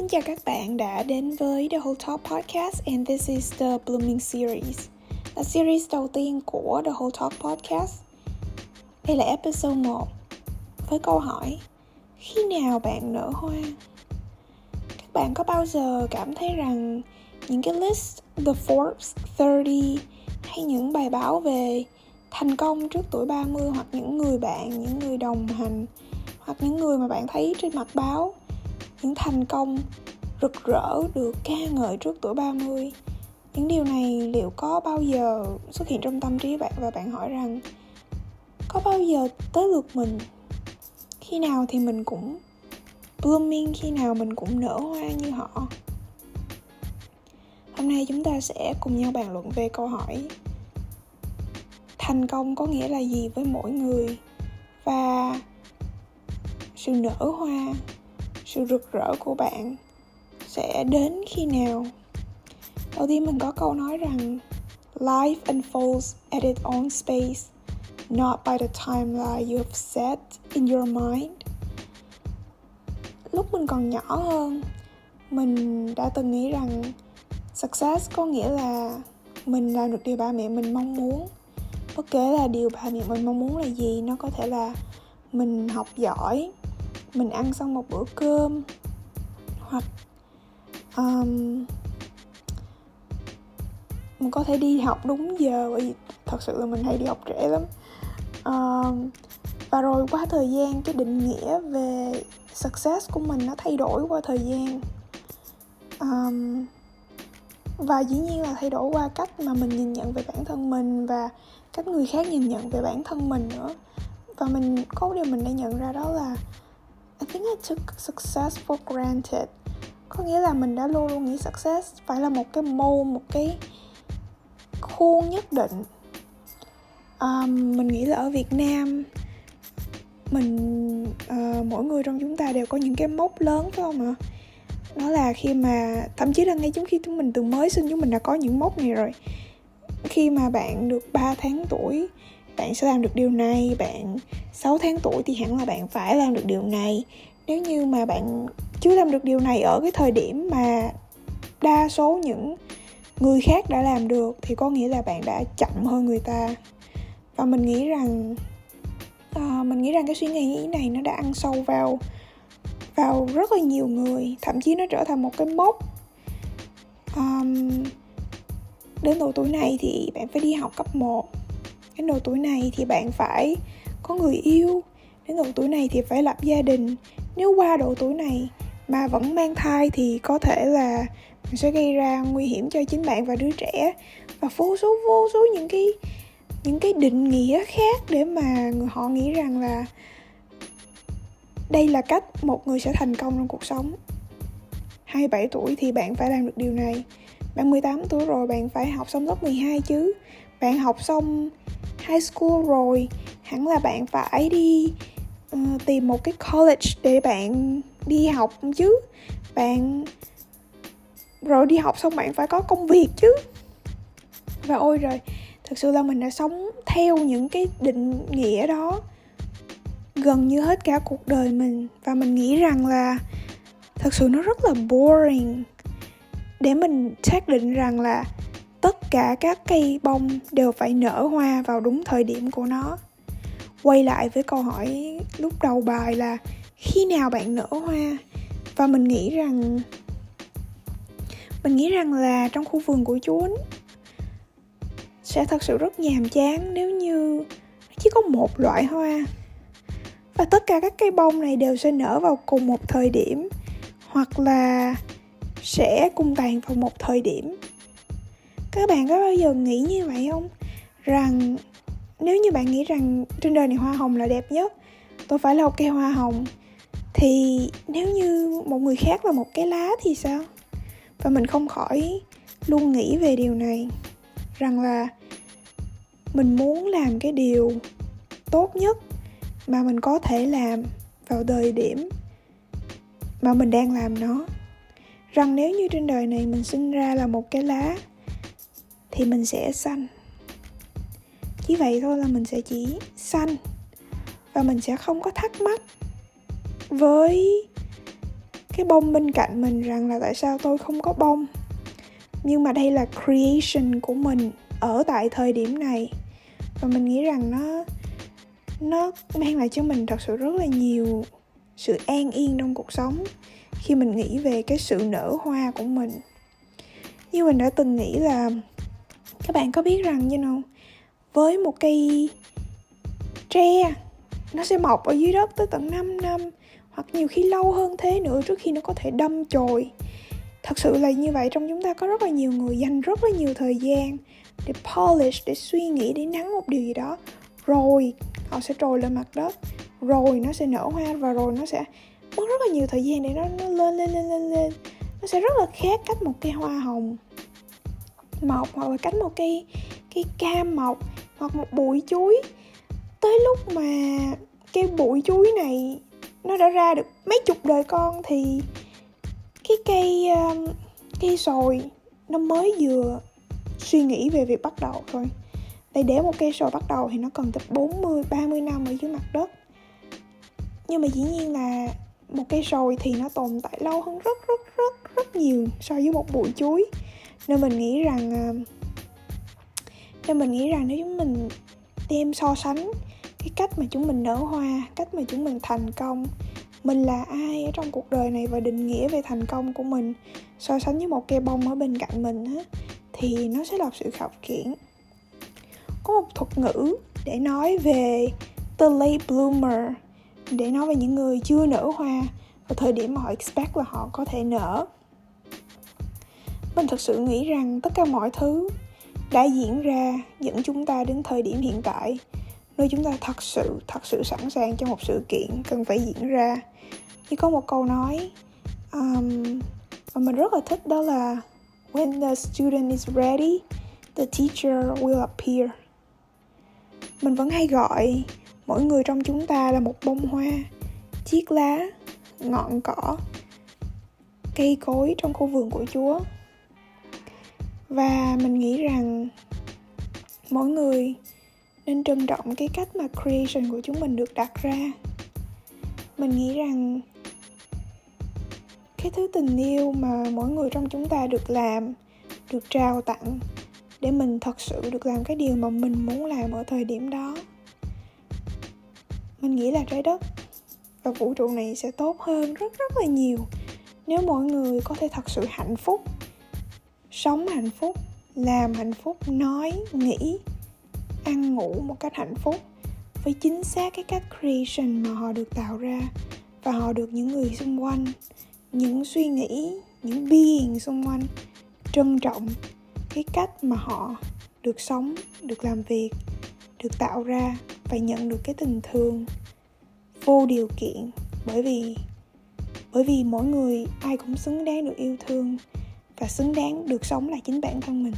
Xin chào các bạn đã đến với The Whole Talk Podcast and this is the Blooming Series là series đầu tiên của The Whole Talk Podcast Đây là episode 1 với câu hỏi Khi nào bạn nở hoa? Các bạn có bao giờ cảm thấy rằng những cái list The Forbes 30 hay những bài báo về thành công trước tuổi 30 hoặc những người bạn, những người đồng hành hoặc những người mà bạn thấy trên mặt báo những thành công rực rỡ được ca ngợi trước tuổi 30 những điều này liệu có bao giờ xuất hiện trong tâm trí bạn? Và bạn hỏi rằng, có bao giờ tới lượt mình? Khi nào thì mình cũng blooming, khi nào mình cũng nở hoa như họ? Hôm nay chúng ta sẽ cùng nhau bàn luận về câu hỏi, thành công có nghĩa là gì với mỗi người? Và sự nở hoa sự rực rỡ của bạn sẽ đến khi nào? Đầu tiên mình có câu nói rằng, life unfolds at its own space, not by the timeline you have set in your mind. Lúc mình còn nhỏ hơn, mình đã từng nghĩ rằng success có nghĩa là mình làm được điều ba mẹ mình mong muốn. Bất kể là điều ba mẹ mình mong muốn là gì, nó có thể là mình học giỏi mình ăn xong một bữa cơm. Hoặc um, mình có thể đi học đúng giờ bởi vì thật sự là mình hay đi học trễ lắm. Um, và rồi qua thời gian cái định nghĩa về success của mình nó thay đổi qua thời gian. Um, và dĩ nhiên là thay đổi qua cách mà mình nhìn nhận về bản thân mình và cách người khác nhìn nhận về bản thân mình nữa. Và mình có điều mình đã nhận ra đó là I think I took success for granted. Có nghĩa là mình đã luôn luôn nghĩ success phải là một cái mô, một cái khuôn nhất định. Um, mình nghĩ là ở Việt Nam mình uh, mỗi người trong chúng ta đều có những cái mốc lớn phải không ạ? Đó là khi mà thậm chí là ngay trước khi chúng mình từ mới sinh chúng mình đã có những mốc này rồi. Khi mà bạn được 3 tháng tuổi bạn sẽ làm được điều này bạn 6 tháng tuổi thì hẳn là bạn phải làm được điều này. Nếu như mà bạn chưa làm được điều này ở cái thời điểm mà đa số những người khác đã làm được thì có nghĩa là bạn đã chậm hơn người ta. Và mình nghĩ rằng uh, mình nghĩ rằng cái suy nghĩ này nó đã ăn sâu vào vào rất là nhiều người thậm chí nó trở thành một cái mốc. Um, đến độ tuổi này thì bạn phải đi học cấp 1 đến độ tuổi này thì bạn phải có người yêu. Đến độ tuổi này thì phải lập gia đình. Nếu qua độ tuổi này mà vẫn mang thai thì có thể là mình sẽ gây ra nguy hiểm cho chính bạn và đứa trẻ. Và vô số vô số những cái những cái định nghĩa khác để mà người họ nghĩ rằng là đây là cách một người sẽ thành công trong cuộc sống. 27 tuổi thì bạn phải làm được điều này. Bạn 18 tuổi rồi, bạn phải học xong lớp 12 chứ. Bạn học xong high school rồi Hẳn là bạn phải đi uh, tìm một cái college để bạn đi học chứ. Bạn rồi đi học xong bạn phải có công việc chứ. Và ôi rồi thực sự là mình đã sống theo những cái định nghĩa đó gần như hết cả cuộc đời mình. Và mình nghĩ rằng là thật sự nó rất là boring để mình xác định rằng là tất cả các cây bông đều phải nở hoa vào đúng thời điểm của nó. Quay lại với câu hỏi lúc đầu bài là khi nào bạn nở hoa? Và mình nghĩ rằng mình nghĩ rằng là trong khu vườn của chú ấy, sẽ thật sự rất nhàm chán nếu như chỉ có một loại hoa. Và tất cả các cây bông này đều sẽ nở vào cùng một thời điểm hoặc là sẽ cùng tàn vào một thời điểm các bạn có bao giờ nghĩ như vậy không? Rằng, nếu như bạn nghĩ rằng trên đời này hoa hồng là đẹp nhất, tôi phải là một cây hoa hồng, thì nếu như một người khác là một cái lá thì sao? Và mình không khỏi luôn nghĩ về điều này, rằng là mình muốn làm cái điều tốt nhất mà mình có thể làm vào thời điểm mà mình đang làm nó. Rằng nếu như trên đời này mình sinh ra là một cái lá thì mình sẽ xanh chỉ vậy thôi là mình sẽ chỉ xanh và mình sẽ không có thắc mắc với cái bông bên cạnh mình rằng là tại sao tôi không có bông. Nhưng mà đây là creation của mình ở tại thời điểm này. Và mình nghĩ rằng nó nó mang lại cho mình thật sự rất là nhiều sự an yên trong cuộc sống khi mình nghĩ về cái sự nở hoa của mình. Như mình đã từng nghĩ là các bạn có biết rằng như nào với một cây tre nó sẽ mọc ở dưới đất tới tận 5 năm hoặc nhiều khi lâu hơn thế nữa trước khi nó có thể đâm chồi. Thật sự là như vậy trong chúng ta có rất là nhiều người dành rất là nhiều thời gian để polish để suy nghĩ để nắng một điều gì đó. Rồi họ sẽ trồi lên mặt đất rồi nó sẽ nở hoa và rồi nó sẽ mất rất là nhiều thời gian để nó, nó lên lên lên lên lên. Nó sẽ rất là khác cách một cây hoa hồng mọc hoặc là cánh một cây cây cam mọc hoặc một bụi chuối. Tới lúc mà cái bụi chuối này nó đã ra được mấy chục đời con thì cái cây um, cây sồi nó mới vừa suy nghĩ về việc bắt đầu thôi. Tại để một cây sồi bắt đầu thì nó cần tới 40, 30 năm ở dưới mặt đất. Nhưng mà dĩ nhiên là một cây sồi thì nó tồn tại lâu hơn rất rất rất rất nhiều so với một bụi chuối nên mình nghĩ rằng ờ, nên mình nghĩ rằng nếu chúng mình đem so sánh cái cách mà chúng mình nở hoa, cách mà chúng mình thành công, mình là ai ở trong cuộc đời này và định nghĩa về thành công của mình, so sánh với một cây bông ở bên cạnh mình á, thì nó sẽ là sự khập khiển. Có một thuật ngữ để nói về the late bloomer, để nói về những người chưa nở hoa vào thời điểm mà họ expect là họ có thể nở mình thật sự nghĩ rằng tất cả mọi thứ đã diễn ra dẫn chúng ta đến thời điểm hiện tại nơi chúng ta thật sự thật sự sẵn sàng cho một sự kiện cần phải diễn ra. Chỉ có một câu nói um, mà mình rất là thích đó là when the student is ready the teacher will appear. Mình vẫn hay gọi mỗi người trong chúng ta là một bông hoa chiếc lá ngọn cỏ cây cối trong khu vườn của chúa và mình nghĩ rằng mỗi người nên trân trọng cái cách mà creation của chúng mình được đặt ra. Mình nghĩ rằng cái thứ tình yêu mà mỗi người trong chúng ta được làm, được trao tặng để mình thật sự được làm cái điều mà mình muốn làm ở thời điểm đó. Mình nghĩ là trái đất và vũ trụ này sẽ tốt hơn rất rất là nhiều nếu mỗi người có thể thật sự hạnh phúc sống hạnh phúc, làm hạnh phúc, nói, nghĩ, ăn ngủ một cách hạnh phúc với chính xác cái cách creation mà họ được tạo ra và họ được những người xung quanh, những suy nghĩ, những being xung quanh trân trọng cái cách mà họ được sống, được làm việc, được tạo ra và nhận được cái tình thương vô điều kiện. Bởi vì bởi vì mỗi người ai cũng xứng đáng được yêu thương và xứng đáng được sống là chính bản thân mình.